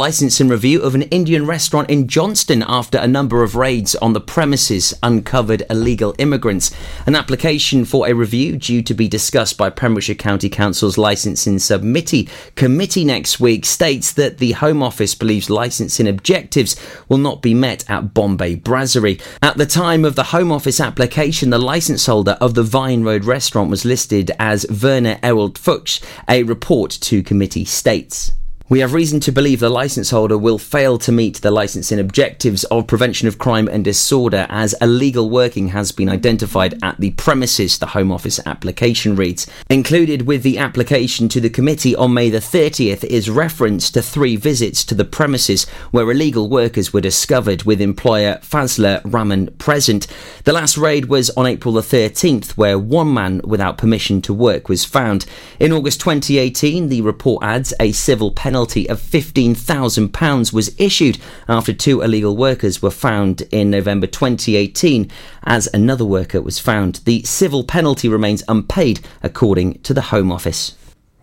License and review of an Indian restaurant in Johnston after a number of raids on the premises uncovered illegal immigrants. An application for a review due to be discussed by Pembrokeshire County Council's licensing submittee committee next week states that the Home Office believes licensing objectives will not be met at Bombay Brasserie. At the time of the Home Office application, the license holder of the Vine Road restaurant was listed as Werner Errold Fuchs, a report to committee states. We have reason to believe the licence holder will fail to meet the licensing objectives of prevention of crime and disorder as illegal working has been identified at the premises, the Home Office application reads. Included with the application to the committee on May the 30th is reference to three visits to the premises where illegal workers were discovered with employer Fazla Rahman present. The last raid was on April the 13th where one man without permission to work was found. In August 2018, the report adds a civil penalty penalty of £15,000 was issued after two illegal workers were found in November 2018, as another worker was found. The civil penalty remains unpaid, according to the Home Office.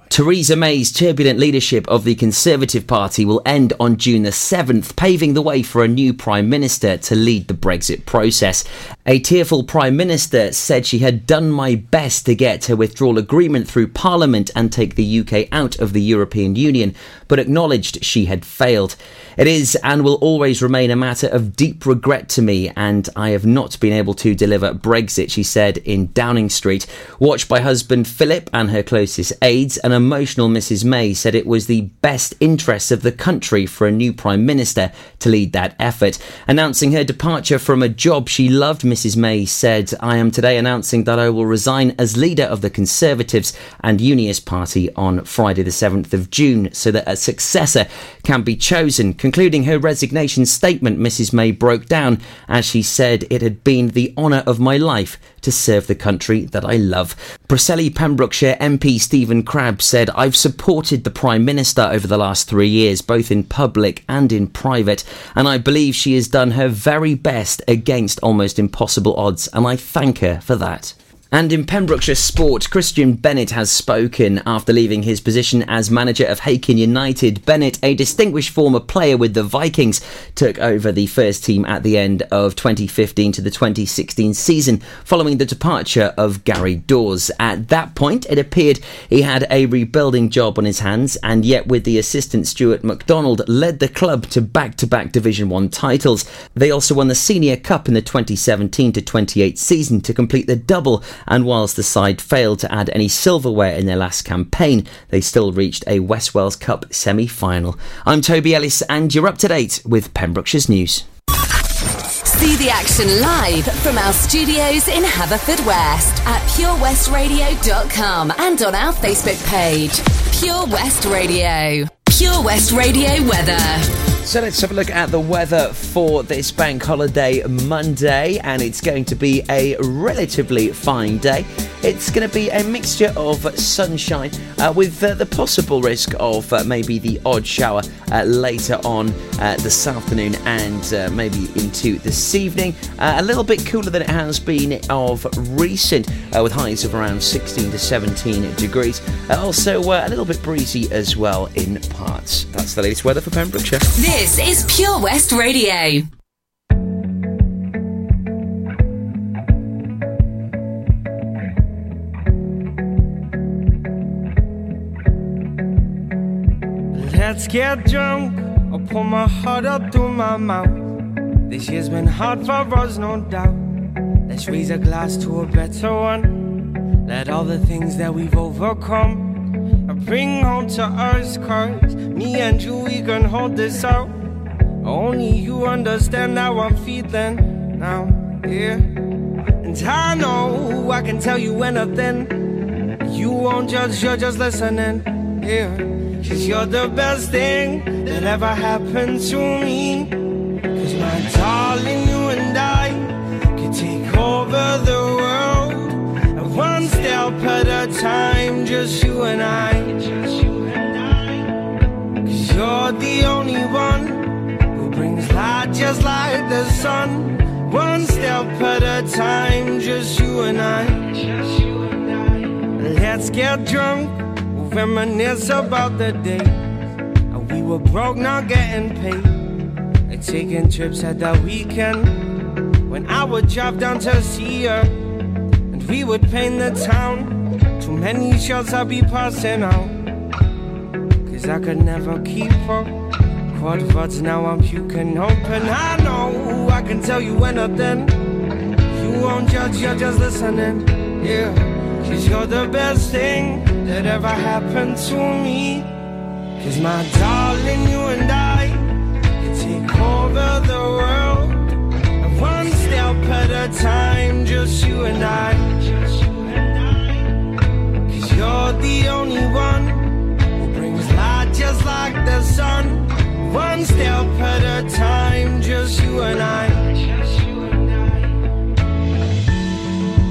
Theresa May's turbulent leadership of the Conservative Party will end on June the 7th, paving the way for a new Prime Minister to lead the Brexit process. A tearful Prime Minister said she had done my best to get her withdrawal agreement through Parliament and take the UK out of the European Union, but acknowledged she had failed. It is and will always remain a matter of deep regret to me, and I have not been able to deliver Brexit, she said in Downing Street. Watched by husband Philip and her closest aides, an emotional Mrs May said it was the best interests of the country for a new Prime Minister to lead that effort. Announcing her departure from a job she loved, Mrs May said, I am today announcing that I will resign as leader of the Conservatives and Unionist Party on Friday the 7th of June so that a successor can be chosen. Concluding her resignation statement, Mrs May broke down as she said it had been the honour of my life to serve the country that I love. Preseli Pembrokeshire MP Stephen Crabb said, I've supported the Prime Minister over the last three years, both in public and in private, and I believe she has done her very best against almost impossible odds, and I thank her for that. And in Pembrokeshire sport, Christian Bennett has spoken after leaving his position as manager of Hakin United. Bennett, a distinguished former player with the Vikings, took over the first team at the end of 2015 to the 2016 season following the departure of Gary Dawes. At that point, it appeared he had a rebuilding job on his hands, and yet with the assistant Stuart McDonald led the club to back-to-back Division 1 titles. They also won the Senior Cup in the 2017 to 28 season to complete the double and whilst the side failed to add any silverware in their last campaign, they still reached a West Wales Cup semi final. I'm Toby Ellis, and you're up to date with Pembrokeshire's news. See the action live from our studios in Haverfordwest at purewestradio.com and on our Facebook page, Pure West Radio. Pure West Radio weather. So let's have a look at the weather for this bank holiday Monday, and it's going to be a relatively fine day. It's going to be a mixture of sunshine uh, with uh, the possible risk of uh, maybe the odd shower uh, later on uh, this afternoon and uh, maybe into this evening. a little bit cooler than it has been of recent, with highs of around 16 to 17 degrees. also, a little bit breezy as well in parts. That's the latest weather for Pembrokeshire. Is Pure West Radio. Let's get drunk. I'll pull my heart up through my mouth. This year's been hard for us, no doubt. Let's raise a glass to a better one. Let all the things that we've overcome bring home to us, cause me and you, we can hold this out. Only you understand how I'm feeling now, yeah. And I know I can tell you anything. You won't judge, you're just listening, yeah. Cause you're the best thing that ever happened to me. Cause my darling, you and I can take over the step at a time, just you and I. Cause you're the only one who brings light just like the sun. One step at a time, just you and I. Let's get drunk reminisce about the day And we were broke, not getting paid. And taking trips at the weekend. When I would drive down to see her, we would paint the town. Too many shots I'd be passing out. Cause I could never keep her. Quad words now I'm puking open. I know I can tell you anything. You won't judge, you're just listening. Yeah, cause you're the best thing that ever happened to me. Cause my darling, you and I can take over the world. And step at a time, just you and I. Cause you're the only one who brings light just like the sun. One step at a time, just you and I.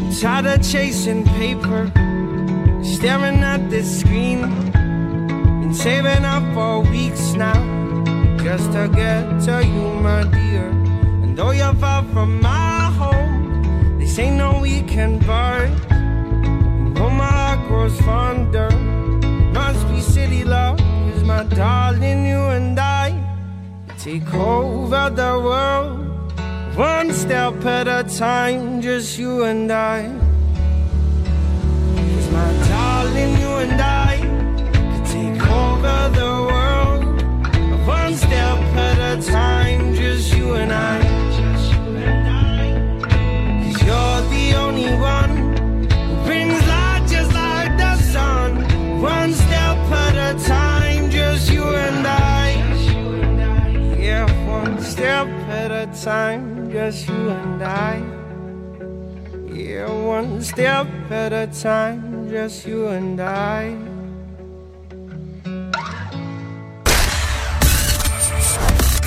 And tired of chasing paper, staring at this screen. Been saving up for weeks now, just to get to you, my dear. And though you're far from my this ain't no weekend bird. And my heart grows fonder, must be city love. Cause my darling, you and I take over the world. One step at a time, just you and I. Cause my darling, you and I can take over the world. One step at a time, just you and I. time, just you and I. Yeah, one step at a time, just you and I.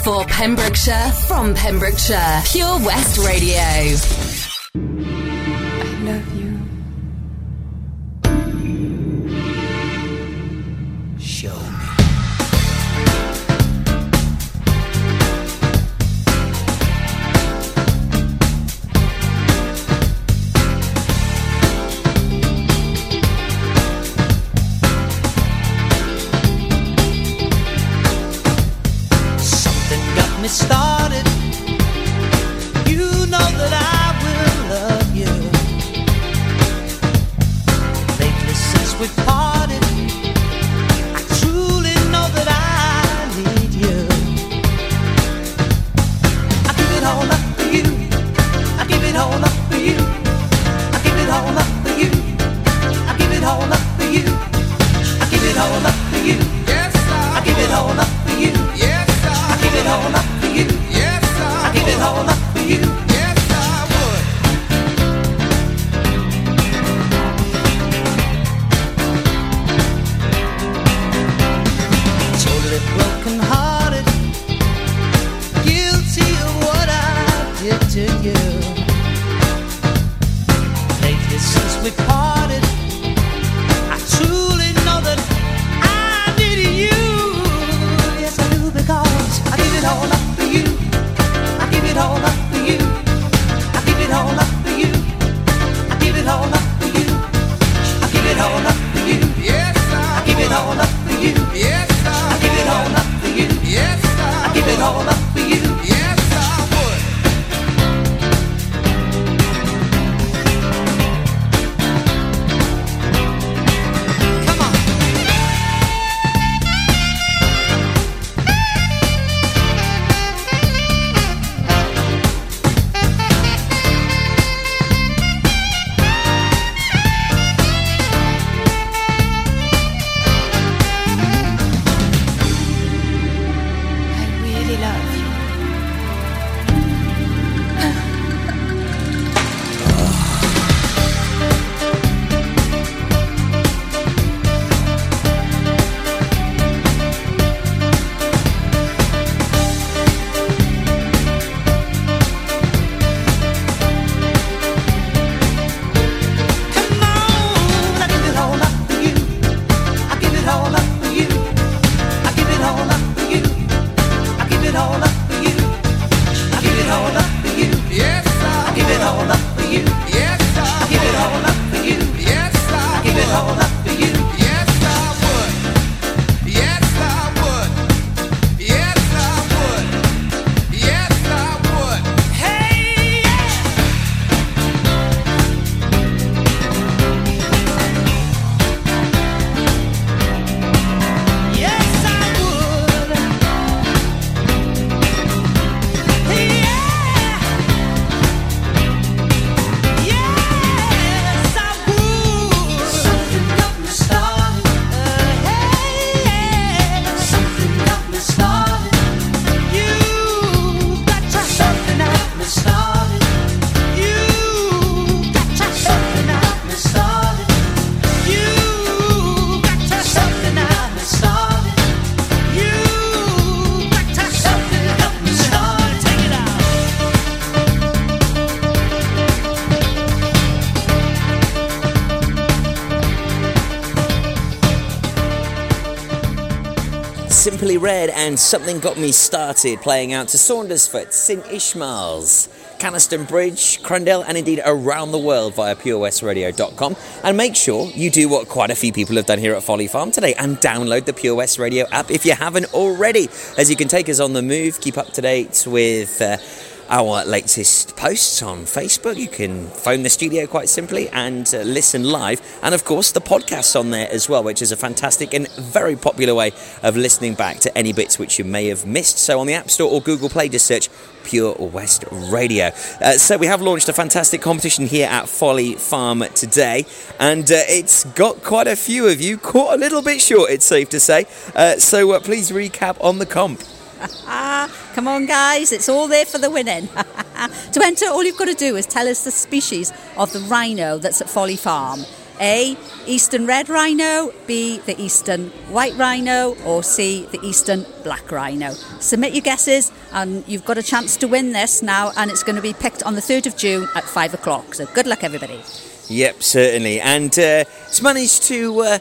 For Pembrokeshire, from Pembrokeshire, Pure West Radio. Me started. Red and Something Got Me Started playing out to Saundersfoot, St Ishmael's, Canaston Bridge, Crundale, and indeed around the world via purewestradio.com. And make sure you do what quite a few people have done here at Folly Farm today and download the Pure West Radio app if you haven't already, as you can take us on the move, keep up to date with. Uh, our latest posts on Facebook. You can phone the studio quite simply and uh, listen live. And of course, the podcast's on there as well, which is a fantastic and very popular way of listening back to any bits which you may have missed. So on the App Store or Google Play, just search Pure West Radio. Uh, so we have launched a fantastic competition here at Folly Farm today, and uh, it's got quite a few of you caught a little bit short, it's safe to say. Uh, so uh, please recap on the comp. Come on, guys, it's all there for the winning. to enter, all you've got to do is tell us the species of the rhino that's at Folly Farm. A. Eastern red rhino, B. The eastern white rhino, or C. The eastern black rhino. Submit your guesses, and you've got a chance to win this now, and it's going to be picked on the 3rd of June at 5 o'clock. So good luck, everybody. Yep, certainly. And uh, it's managed to uh,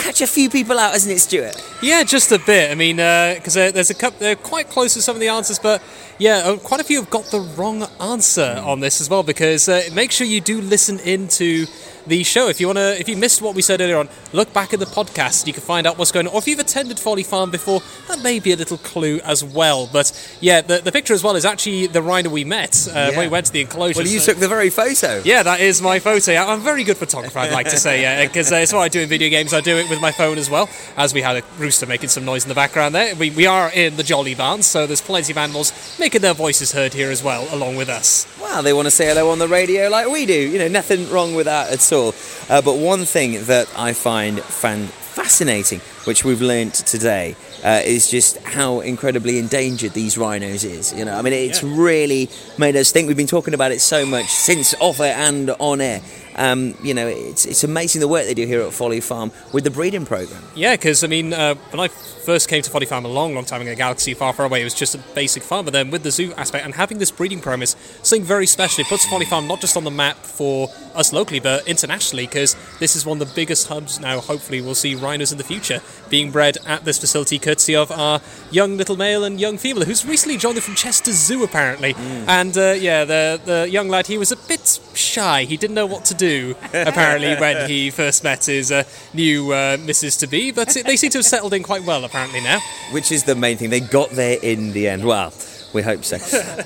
catch a few people out, hasn't it, Stuart? Yeah, just a bit. I mean, because uh, there's a couple, they're quite close to some of the answers, but yeah, uh, quite a few have got the wrong answer on this as well. Because uh, make sure you do listen into the show. If you want to, if you missed what we said earlier on, look back at the podcast. You can find out what's going on. Or if you've attended Folly Farm before, that may be a little clue as well. But yeah, the, the picture as well is actually the rhino we met uh, Yeah. when we went to the enclosure. Well, you so- took the very photo. yeah, that is my photo. I'm a very good photographer, I'd like to say, yeah, because uh, it's what I do in video games. I do it with my phone as well, as we had a rooster making some noise in the background there. We, we are in the Jolly Barn, so there's plenty of animals making their voices heard here as well, along with us. Well, they want to say hello on the radio like we do. You know, nothing wrong with that at all. Uh, but one thing that I find fan- fascinating, which we've learnt today, uh, is just how incredibly endangered these rhinos is. You know, I mean, it's really made us think. We've been talking about it so much since off air and on air. Um, you know, it's, it's amazing the work they do here at Folly Farm with the breeding program. Yeah, because I mean, uh, when I first came to Folly Farm a long, long time ago, a galaxy far, far away, it was just a basic farm. But then with the zoo aspect and having this breeding program is something very special. It puts Folly Farm not just on the map for us locally, but internationally, because this is one of the biggest hubs now. Hopefully, we'll see rhinos in the future being bred at this facility, courtesy of our young little male and young female, who's recently joined them from Chester Zoo, apparently. And uh, yeah, the the young lad, he was a bit shy. He didn't know what to do, apparently, when he first met his uh, new uh, Mrs. to be. But they seem to have settled in quite well, apparently, now. which is the main thing. They got there in the end. Well, we hope so.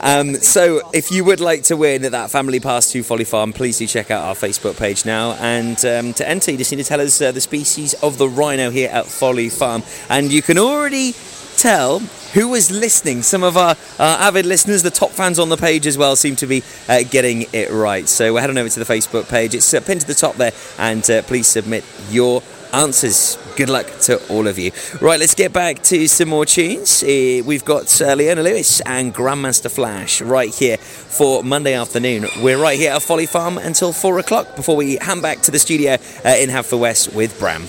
Um, so, if you would like to win that family pass to Folly Farm, please do check out our Facebook page now. And um, to enter, you just need to tell us uh, the species of the rhino here at Folly Farm. And you can already tell who was listening. Some of our avid listeners, the top fans on the page as well, seem to be uh, getting it right. So, we're heading over to the Facebook page. It's uh, pinned to the top there, and uh, please submit your answers. Good luck to all of you. Right, let's get back to some more tunes. Uh, we've got uh, Leona Lewis and Grandmaster Flash right here for Monday afternoon. We're right here at Folly Farm until four o'clock before we hand back to the studio uh, in Haverfordwest with Bram.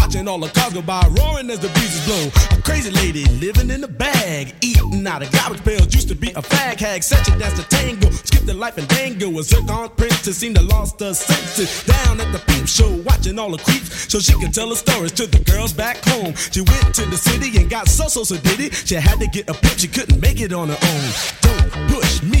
watching all the cars go by, roaring as the breezes blow. A crazy lady living in a bag, eating out of garbage pails. Used to be a fag hag, such a dance to tango. Skipped the life and dango. A zircon princess seemed to lost her senses. Down at the peep show, watching all the creeps, so she could tell her stories to the girls back home. She went to the city and got so so so did it. She had to get a pimp, she couldn't make it on her own. Don't push me,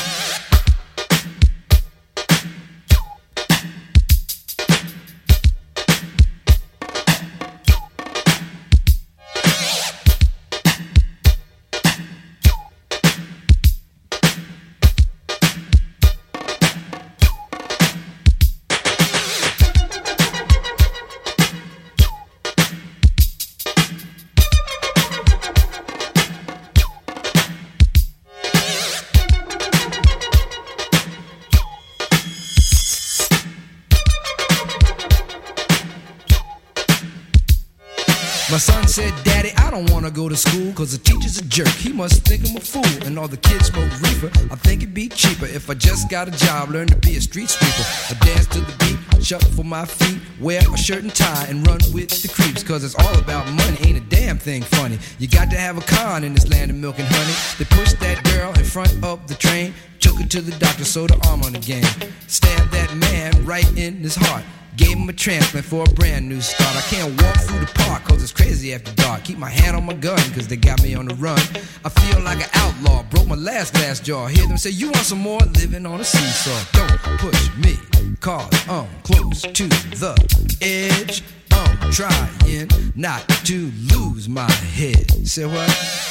Said, Daddy, I don't wanna go to school cause the teacher's a jerk. He must think I'm a fool. And all the kids smoke reefer. I think it'd be cheaper if I just got a job, learn to be a street sweeper. I dance to the beat, shuffle for my feet, wear a shirt and tie, and run with the creeps. Cause it's all about money, ain't a damn thing funny. You got to have a con in this land of milk and honey. They push that girl in front of the train, to the doctor, sewed her arm on the game. Stabbed that man right in his heart. Gave him a transplant for a brand new start. I can't walk through the park cause it's crazy after dark. Keep my hand on my gun cause they got me on the run. I feel like an outlaw, broke my last glass jaw. Hear them say, You want some more? Living on a seesaw. Don't push me cause I'm close to the edge. I'm trying not to lose my head. Say what?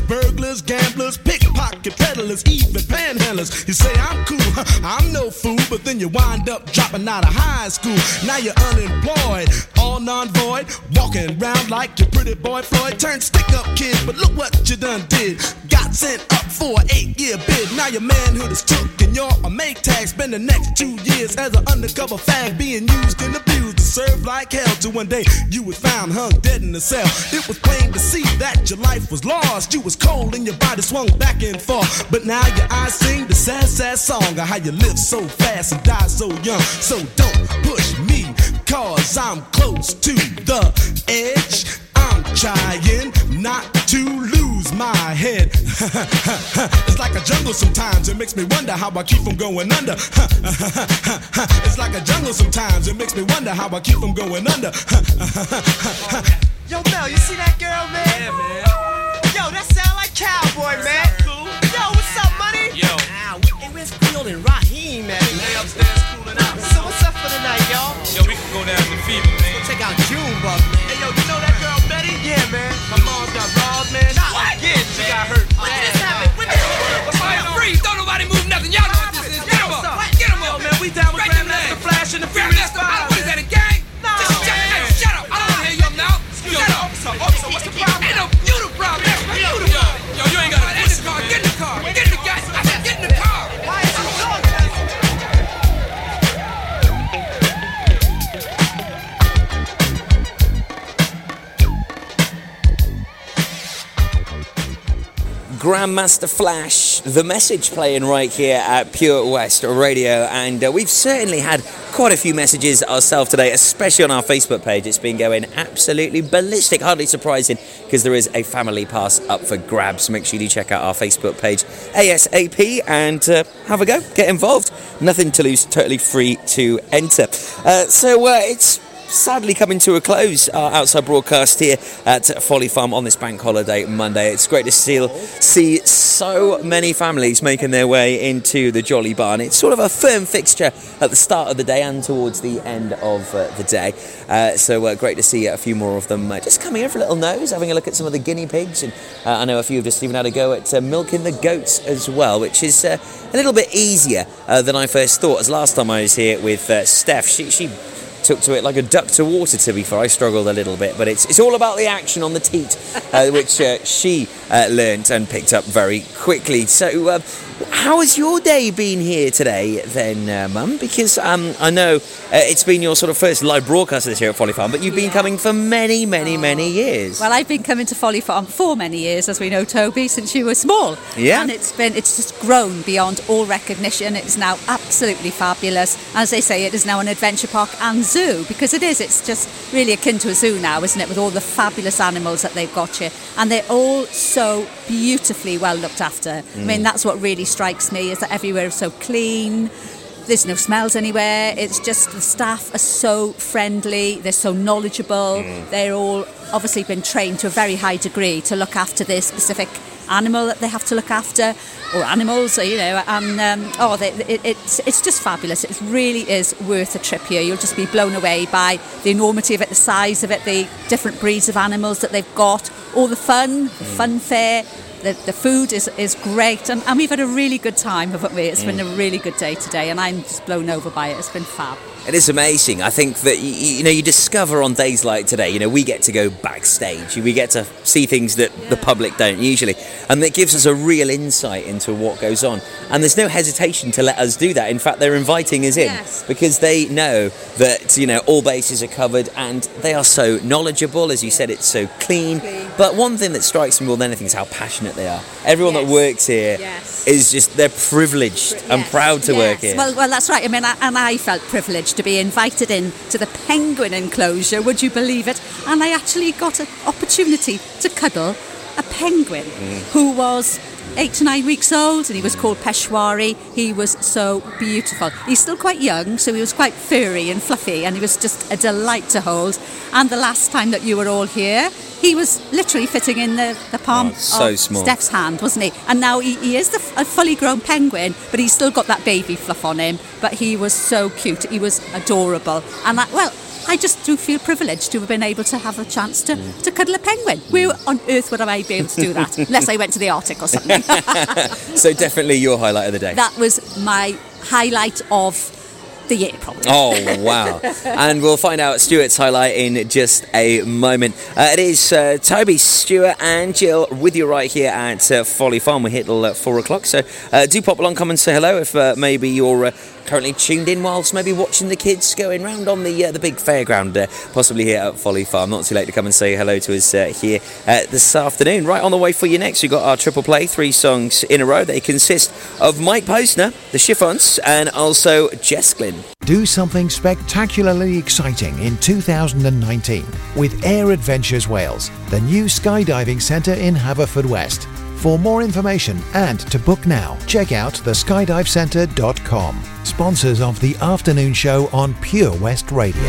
burglars, gamblers, pickpocket peddlers, even panhandlers. You say I'm cool, I'm no fool, but then you wind up dropping out of high school. Now you're unemployed, all non-void, walking around like your pretty boy Floyd. Turned stick-up kid, but look what you done did. Sent up for an eight-year bid. Now your manhood is took and you're a make tag. Spend the next two years as an undercover fag, being used and abused to serve like hell. Till one day you was found hung dead in a cell. It was plain to see that your life was lost. You was cold and your body swung back and forth. But now your eyes sing the sad, sad song of how you live so fast and die so young. So don't push me, cause I'm close to the edge. I'm trying not to lose my head. it's like a jungle sometimes, it makes me wonder how I keep from going under. it's like a jungle sometimes, it makes me wonder how I keep from going under. Yo, Mel, you see that girl, man? Yeah, man. Yo, that sound like cowboy, man. Cool. Yo, what's up, money? Yo. Hey, where's Field and Raheem, man? They upstairs cooling out. So what's up for the night, y'all? Yo, we can go down to Fever, man. Check out Junebug, man. My mom's got robbed, man. Not What? again, She got hurt. What just happened? What the What's going on? Freeze! Don't nobody move nothing. Y'all know what this is. Get up. Get up. Yo, man, we down with Right in the Grandmaster. Flash and the Furious Five. Grandmaster Flash, the message playing right here at Pure West Radio, and uh, we've certainly had quite a few messages ourselves today, especially on our Facebook page. It's been going absolutely ballistic, hardly surprising because there is a family pass up for grabs. Make sure you check out our Facebook page ASAP and uh, have a go, get involved. Nothing to lose, totally free to enter. Uh, so uh, it's sadly coming to a close our outside broadcast here at Folly Farm on this bank holiday Monday. It's great to see, see so many families making their way into the Jolly Barn. It's sort of a firm fixture at the start of the day and towards the end of uh, the day. Uh, so uh, great to see a few more of them uh, just coming in for a little nose, having a look at some of the guinea pigs. And uh, I know a few have just even had a go at uh, milking the goats as well, which is uh, a little bit easier uh, than I first thought. As last time I was here with uh, Steph, she, she took to it like a duck to water. To be fair, I struggled a little bit, but it's it's all about the action on the teat, uh, which uh, she uh, learnt and picked up very quickly. So, uh, how has your day been here today, then, uh, Mum? Because um, I know uh, it's been your sort of first live broadcast this year at Folly Farm, but you've been coming for many, many, many years. Well, I've been coming to Folly Farm for many years, as we know, Toby, since you were small. Yeah. And it's been, it's just grown beyond all recognition. It's now absolutely fabulous. As they say, it is now an adventure park and zoo because it is. It's just really akin to a zoo now, isn't it? With all the fabulous animals that they've got here, and they're all so beautifully well looked after. I Mm. mean, that's what really strikes me is that everywhere is so clean. There's no smells anywhere. It's just the staff are so friendly. They're so knowledgeable. Mm. They're all obviously been trained to a very high degree to look after their specific animal that they have to look after, or animals, you know. And um, oh, they, it, it's it's just fabulous. It really is worth a trip here. You'll just be blown away by the enormity of it, the size of it, the different breeds of animals that they've got, all the fun, the fun fair. The, the food is, is great, and, and we've had a really good time, haven't we? It's been a mm. really good day today, and I'm just blown over by it. It's been fab. It is amazing. I think that you, you know you discover on days like today. You know we get to go backstage. We get to see things that the public don't usually, and it gives us a real insight into what goes on. And there's no hesitation to let us do that. In fact, they're inviting us in Yes. because they know that you know all bases are covered, and they are so knowledgeable. As you said, it's so clean. But one thing that strikes me more than anything is how passionate they are. Everyone that works here Yes. is just they're privileged and Yes, proud to work yes. here. Well, well, that's right. I mean, I, and I felt privileged to be invited in to the penguin enclosure. Would you believe it? And I actually got an opportunity to cuddle a penguin Mm. who was eight to nine weeks old, and he was called Peshwari. He was so beautiful. He's still quite young, so he was quite furry and fluffy, and he was just a delight to hold. And the last time that you were all here. He was literally fitting in the, the palm Oh, so of small. Steph's hand, wasn't he? And now he, he is the, a fully grown penguin, but he's still got that baby fluff on him. But he was so cute. He was adorable. And I, well, I just do feel privileged to have been able to have a chance to, to cuddle a penguin. Where on earth would I be able to do that? Unless I went to the Arctic or something. so definitely your highlight of the day. that was my highlight of the year, probably. Oh, wow. and we'll find out Stuart's highlight in just a moment. Uh, it is uh, Toby, Stuart, and Jill with you right here at uh, Folly Farm. We hit till uh, four o'clock, so uh, do pop along, come and say hello if uh, maybe you're. Currently tuned in whilst maybe watching the kids going round on the uh, the big fairground, uh, possibly here at Folly Farm. Not too late to come and say hello to us uh, here uh, this afternoon. Right on the way for you next, we've got our triple play, three songs in a row. They consist of Mike Posner, the Chiffons, and also Jess Glynne. Do something spectacularly exciting in 2019 with Air Adventures Wales, the new skydiving centre in Haverfordwest. For more information and to book now, check out theskydivecentre.com. Sponsors of the afternoon show on Pure West Radio.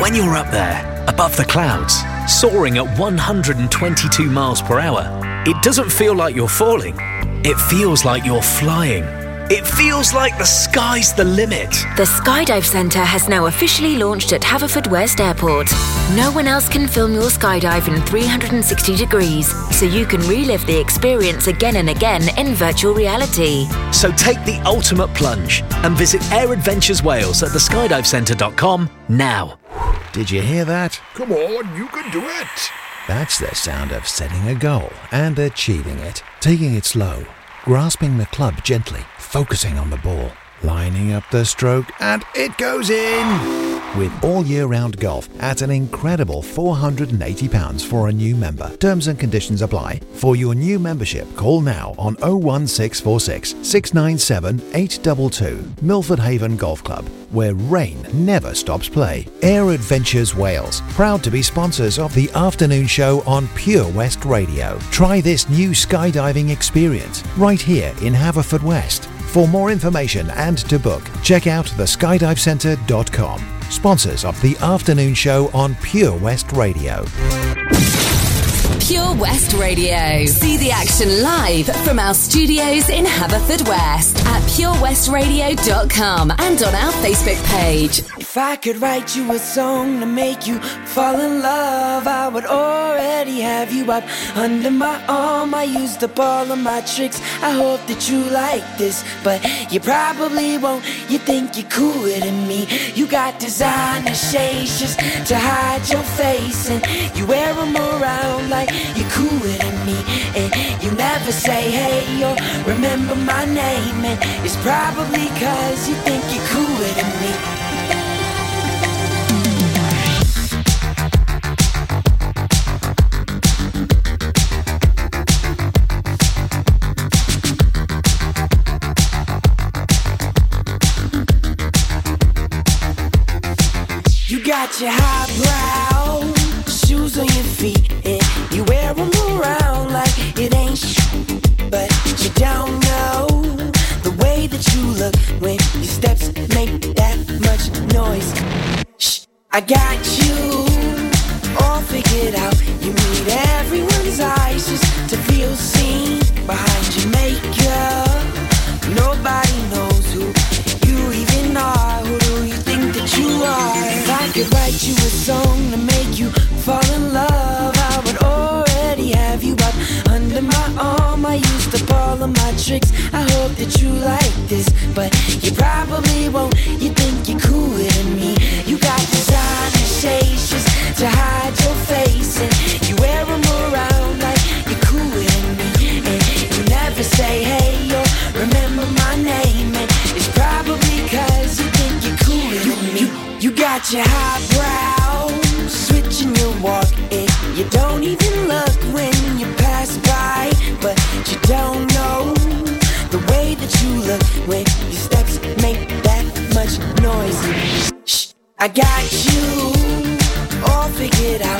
When you're up there, above the clouds, soaring at 122 miles per hour, it doesn't feel like you're falling. It feels like you're flying. It feels like the sky's the limit. The Skydive Centre has now officially launched at Haverfordwest Airport. No one else can film your skydive in 360 degrees, so you can relive the experience again and again in virtual reality. So take the ultimate plunge and visit Air Adventures Wales at theskydivecentre.com now. Did you hear that? Come on, you can do it. That's the sound of setting a goal and achieving it. Taking it slow, grasping the club gently, focusing on the ball, lining up the stroke, and it goes in! With all year round golf at an incredible £480 for a new member. Terms and conditions apply. For your new membership, call now on 01646 697 822. Milford Haven Golf Club, where rain never stops play. Air Adventures Wales, proud to be sponsors of the afternoon show on Pure West Radio. Try this new skydiving experience right here in Haverfordwest. For more information and to book, check out theskydivecentre.com. Sponsors of the afternoon show on Pure West Radio. Pure West Radio. See the action live from our studios in Haverfordwest at purewestradio.com and on our Facebook page. If I could write you a song to make you fall in love, I would already have you up under my arm. I used up all of my tricks. I hope that you like this, but you probably won't. You think you're cooler than me. You got designer shades just to hide your face, and you wear them around like you're cooler than me. And you never say hey or remember my name, and it's probably cause you think you're cooler than me. You got your highbrow shoes on your feet, I got you all figured out. You need everyone's eyes just to feel seen behind your makeup. Nobody knows who you even are. Who do you think that you are? If I could write you a song to make you fall in love, I would already have you up under my arm. I used up all of my tricks. I hope that you like this, but you probably won't. You your highbrow, switching your walk. If you don't even look when you pass by, but you don't know the way that you look when your steps make that much noise. Shh, I got you all figured out.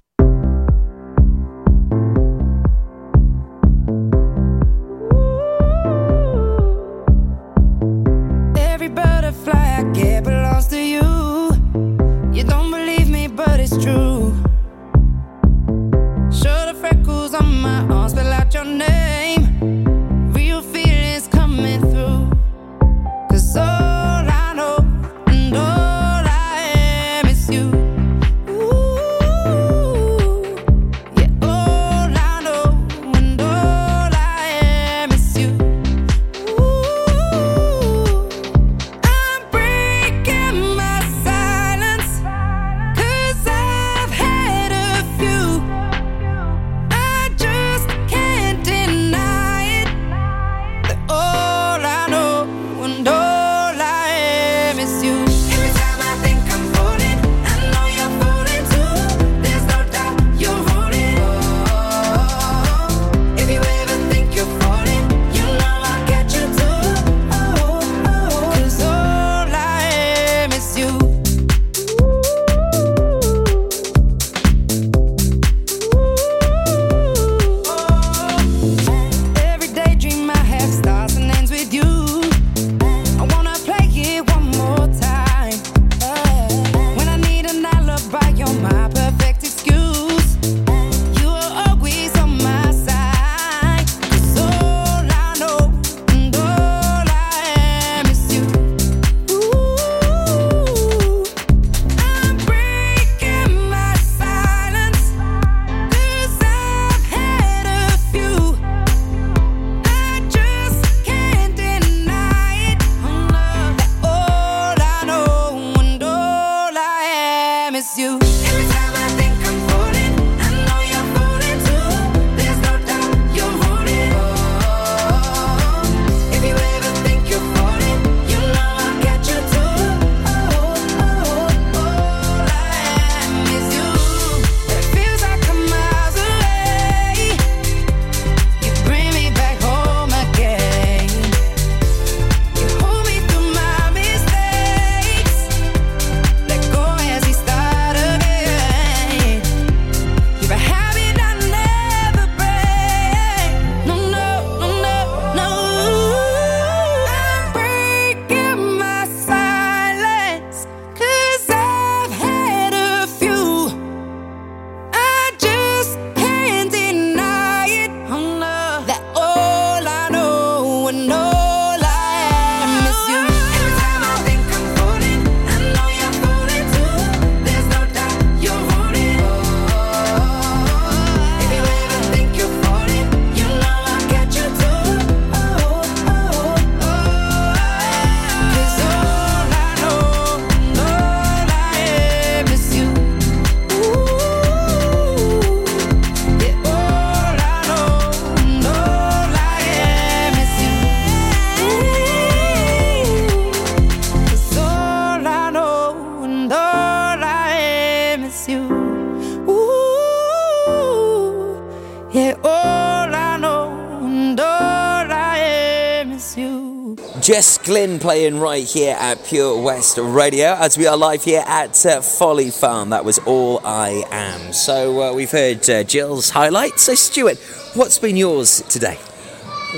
Playing right here at Pure West Radio as we are live here at uh, Folly Farm. That was All I Am. So uh, we've heard uh, Jill's highlights. So, Stuart, what's been yours today?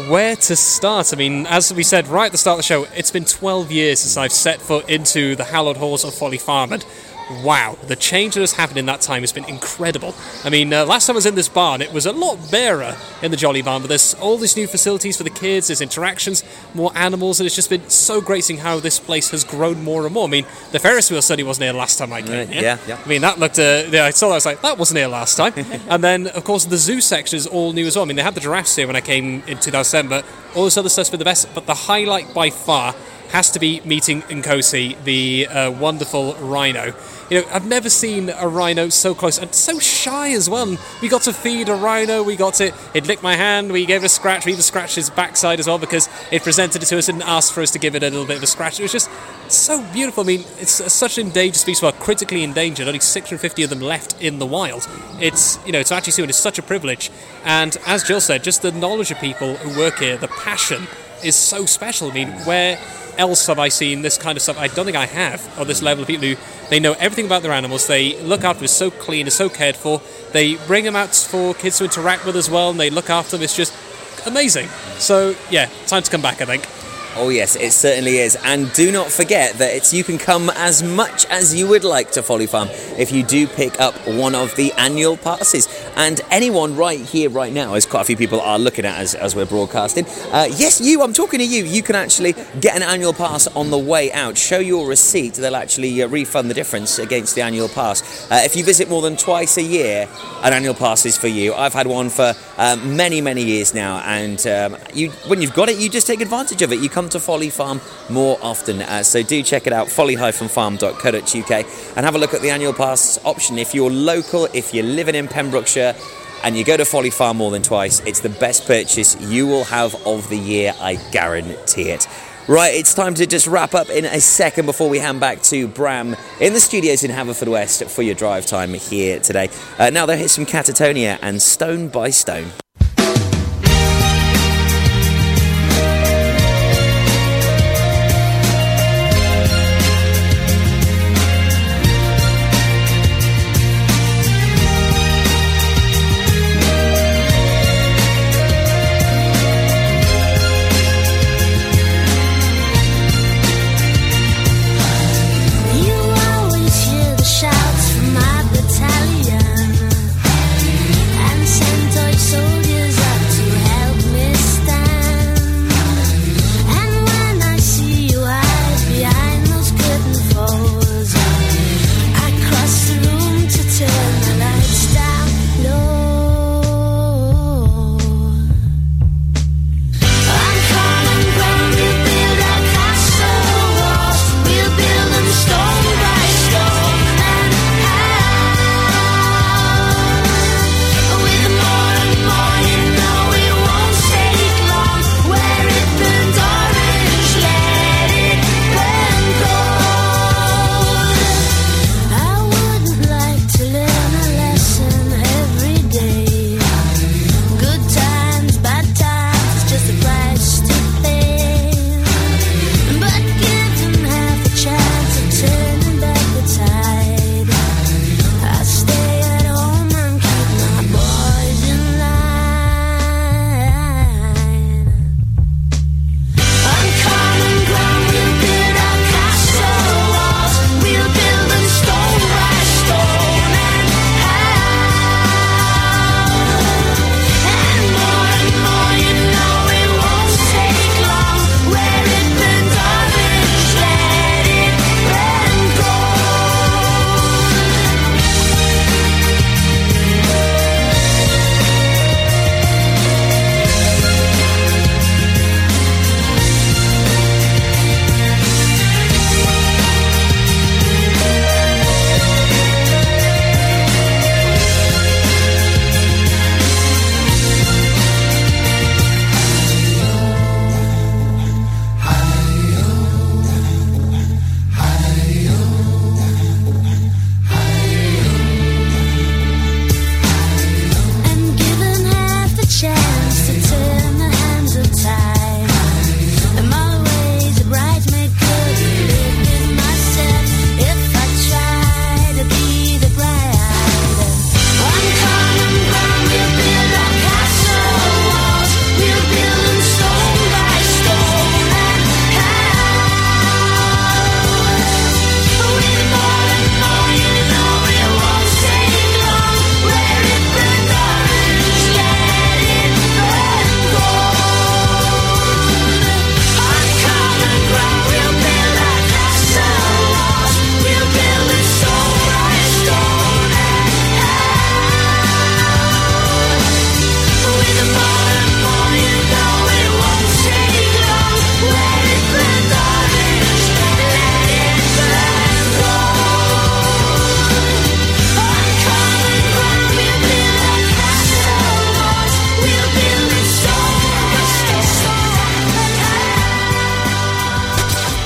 Where to start? I mean, as we said right at the start of the show, it's been 12 years since I've set foot into the hallowed halls of Folly Farm, and wow, the change that has happened in that time has been incredible. I mean, uh, last time I was in this barn, it was a lot barer in the Jolly Barn, but there's all these new facilities for the kids, there's interactions, more animals, and it's just been so great seeing how this place has grown more and more. I mean, the Ferris wheel study wasn't here last time I came. Uh, yeah, yeah. I mean, that looked, uh, yeah, I saw that, I was like, that wasn't here last time. and then, of course, the zoo section is all new as well. I mean, they had the giraffes here when I came in 2007, but all this other stuff's been the best. But the highlight by far has to be meeting Nkosi, the uh, wonderful rhino. You know, I've never seen a rhino so close and so shy as. And we got to feed a rhino. We got to. It licked my hand. We gave it a scratch. We even scratched his backside as well because it presented it to us and asked for us to give it a little bit of a scratch. It was just so beautiful. I mean, it's such an endangered species, well, critically endangered. Only 650 of them left in the wild. It's you know to actually see it is such a privilege. And as Jill said, just the knowledge of people who work here, the passion is so special. I mean, where else have I seen this kind of stuff? I don't think I have. Or this level of people who they know everything about their animals. They look after them so clean, it's so cared for. They bring them out for kids to interact with as well, and they look after them. It's just amazing. So yeah, time to come back. I think. Oh yes, it certainly is. And do not forget that it's you can come as much as you would like to Folly Farm if you do pick up one of the annual passes. And anyone right here, right now, as quite a few people are looking at as, as we're broadcasting, uh, yes, you, I'm talking to you. You can actually get an annual pass on the way out. Show your receipt; they'll actually uh, refund the difference against the annual pass. Uh, if you visit more than twice a year, an annual pass is for you. I've had one for um, many, many years now, and um, you, when you've got it, you just take advantage of it. You come to Folly Farm more often. Uh, so do check it out, folly-farm.co.uk, and have a look at the annual pass option. If you're local, if you're living in Pembrokeshire, and you go to Folly Farm more than twice, it's the best purchase you will have of the year, I guarantee it. Right, it's time to just wrap up in a second before we hand back to Bram in the studios in Haverfordwest for your drive time here today. Uh, now, there is some Catatonia and Stone by Stone.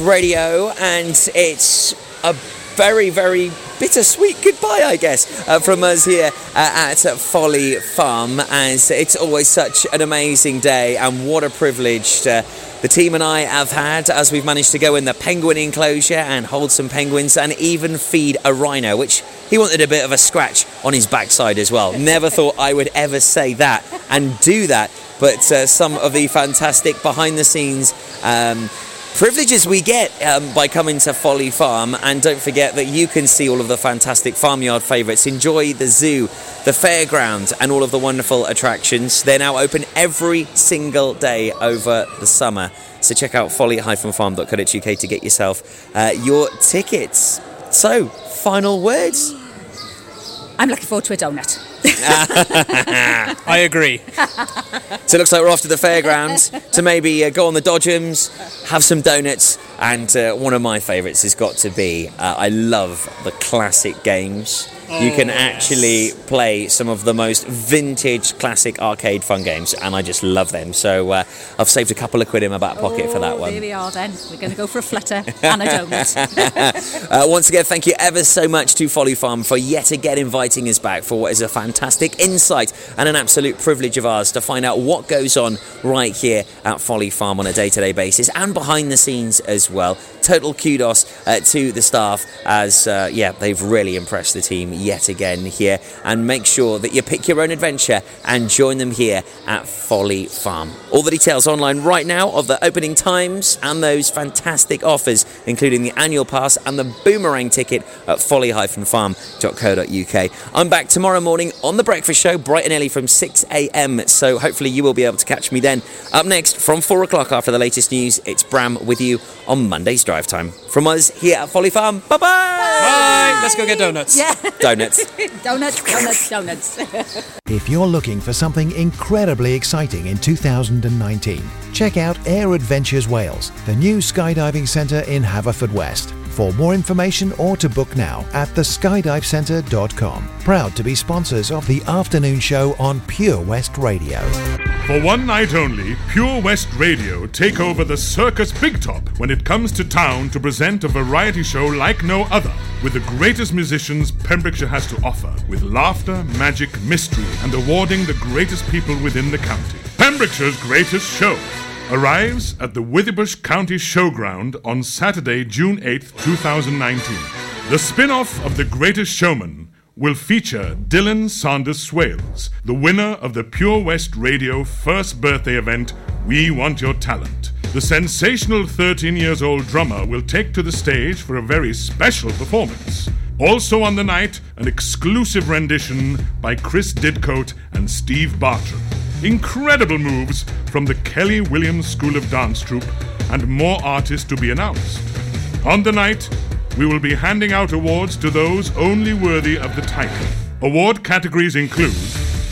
Radio, and it's a very, very bittersweet goodbye, I guess, uh, from us here uh, at Folly Farm. As it's always such an amazing day, and what a privilege to, the team and I have had as we've managed to go in the penguin enclosure and hold some penguins and even feed a rhino, which he wanted a bit of a scratch on his backside as well. Never thought I would ever say that and do that, but uh, some of the fantastic behind the scenes. Um, privileges we get um, by coming to Folly Farm. And don't forget that you can see all of the fantastic farmyard favourites, enjoy the zoo, the fairground, and all of the wonderful attractions. They're now open every single day over the summer. So check out folly-farm.co.uk to get yourself uh, your tickets. So, final words. I'm looking forward to a donut. I agree. So it looks like we're off to the fairgrounds to maybe uh, go on the Dodgems, have some donuts, and uh, one of my favourites has got to be uh, I love the classic games. You can Oh, actually play some of the most vintage classic arcade fun games, and I just love them. So uh, I've saved a couple of quid in my back pocket for that one. There we are then. We're going to go for a flutter and a donut. uh, once again, thank you ever so much to Folly Farm for yet again inviting us back for what is a fantastic insight and an absolute privilege of ours to find out what goes on right here at Folly Farm on a day to day basis and behind the scenes as well. Total kudos uh, to the staff as, uh, yeah, they've really impressed the team yet again here. And make sure that you pick your own adventure and join them here at Folly Farm. All the details online right now of the opening times and those fantastic offers, including the annual pass and the boomerang ticket at folly-farm.co.uk. I'm back tomorrow morning on The Breakfast Show, bright and early from 6am, so hopefully you will be able to catch me then. Up next, from 4 o'clock after the latest news, it's Bram with you on Monday's Drive Time. From us here at Folly Farm, bye-bye! Bye! Let's go get donuts. Yeah. Donuts. donuts, donuts, donuts. If you're looking for something incredibly exciting in 2019, check out Air Adventures Wales, the new skydiving centre in Haverfordwest. For more information or to book now at theskydivecentre.com. Proud to be sponsors of the afternoon show on Pure West Radio. For one night only, Pure West Radio take over the Circus Big Top when it comes to town to present a variety show like no other, with the greatest musicians Pembrokeshire has to offer, with laughter, magic, mystery, and awarding the greatest people within the county. Pembrokeshire's greatest show arrives at the Withybush County Showground on Saturday, June 8th, 2019. The spin off of The Greatest Showman will feature Dylan Sanders Swales, the winner of the Pure West Radio first birthday event, We Want Your Talent. The sensational 13 years old drummer will take to the stage for a very special performance. Also on the night, an exclusive rendition by Chris Didcote and Steve Bartram. Incredible moves from the Kelly Williams School of Dance Troupe, and more artists to be announced. On the night, we will be handing out awards to those only worthy of the title. Award categories include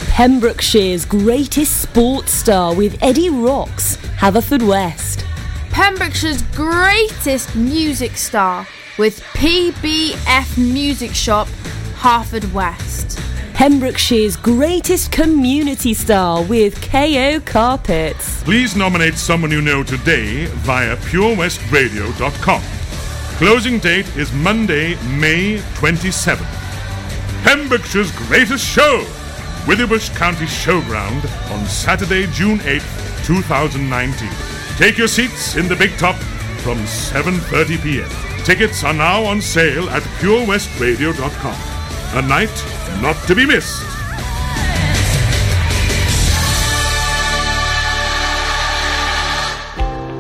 Pembrokeshire's greatest sports star with Eddie Rocks, Haverfordwest. Pembrokeshire's greatest music star with PBF Music Shop, Haverfordwest. Pembrokeshire's greatest community star with KO Carpets. Please nominate someone you know today via purewestradio.com. Closing date is Monday, May 27th. Pembrokeshire's greatest show, Withybush County Showground on Saturday, June 8th, 2019. Take your seats in the big top from 7:30 p.m. Tickets are now on sale at purewestradio.com. A night not to be missed.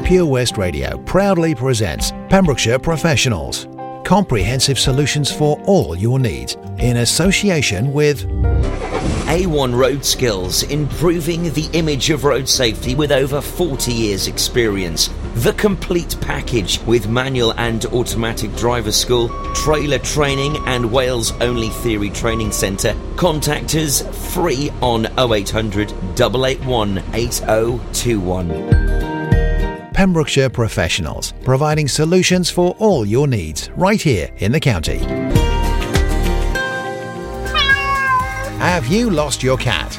Pure West Radio proudly presents Pembrokeshire Professionals. Comprehensive solutions for all your needs in association with A1 Road Skills, improving the image of road safety with over 40 years' experience. The complete package with manual and automatic driver school, trailer training, and Wales only theory training centre. Contact us free on 0800 881 8021. Pembrokeshire Professionals, providing solutions for all your needs right here in the county. Have you lost your cat?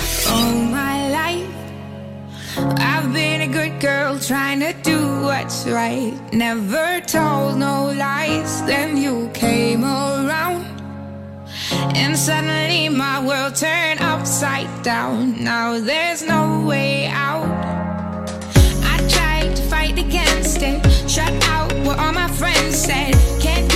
All my life, I've been a good girl trying to do what's right. Never told no lies. Then you came around, and suddenly my world turned upside down. Now there's no way out. I tried to fight against it, shut out what all my friends said. Can't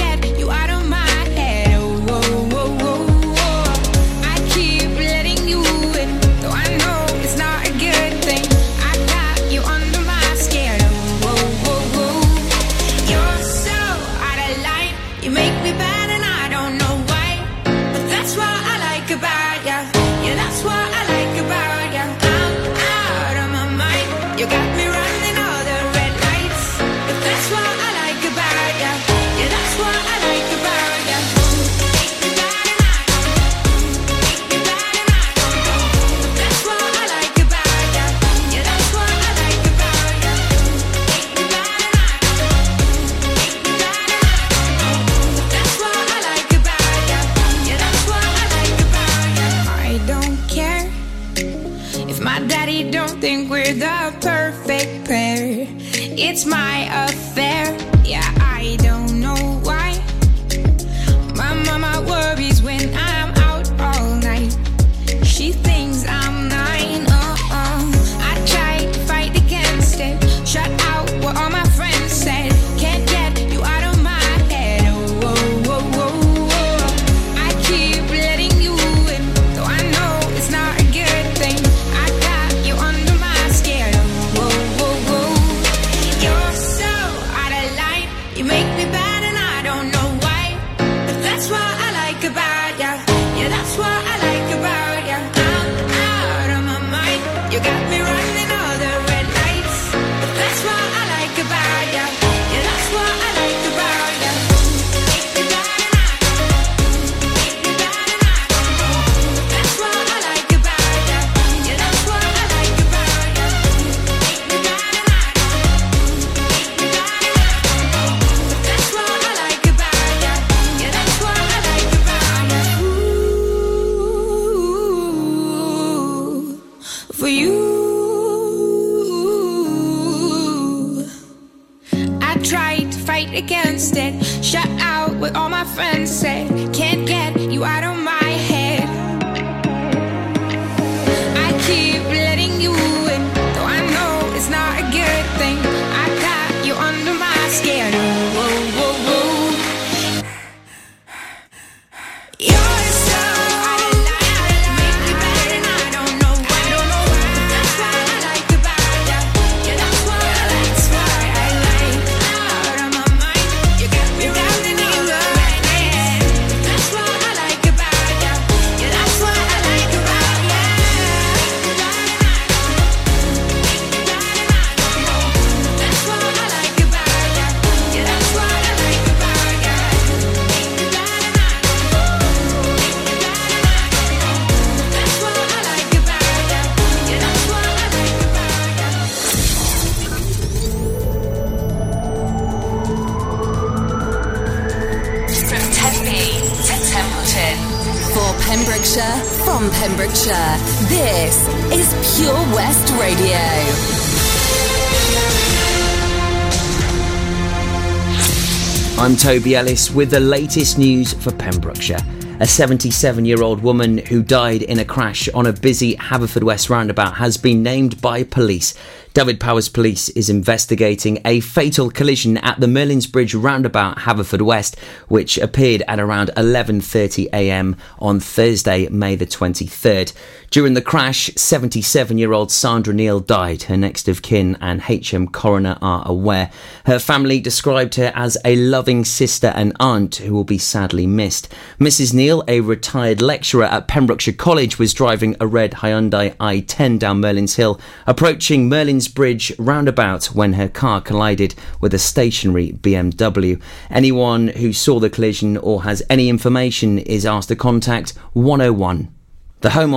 Toby Ellis with the latest news for Pembrokeshire. A 77 year old woman who died in a crash on a busy Haverfordwest roundabout has been named by police. Dyfed-Powys Police is investigating a fatal collision at the Merlins Bridge roundabout Haverfordwest, which appeared at around 11:30 a.m. on Thursday, May the 23rd. During the crash, 77-year-old Sandra Neal died. Her next of kin and HM coroner are aware. Her family described her as a loving sister and aunt who will be sadly missed. Mrs. Neal, a retired lecturer at Pembrokeshire College, was driving a red Hyundai i10 down Merlins Hill, approaching Merlins Queensbridge roundabout when her car collided with a stationary BMW. Anyone who saw the collision or has any information is asked to contact 101. The Home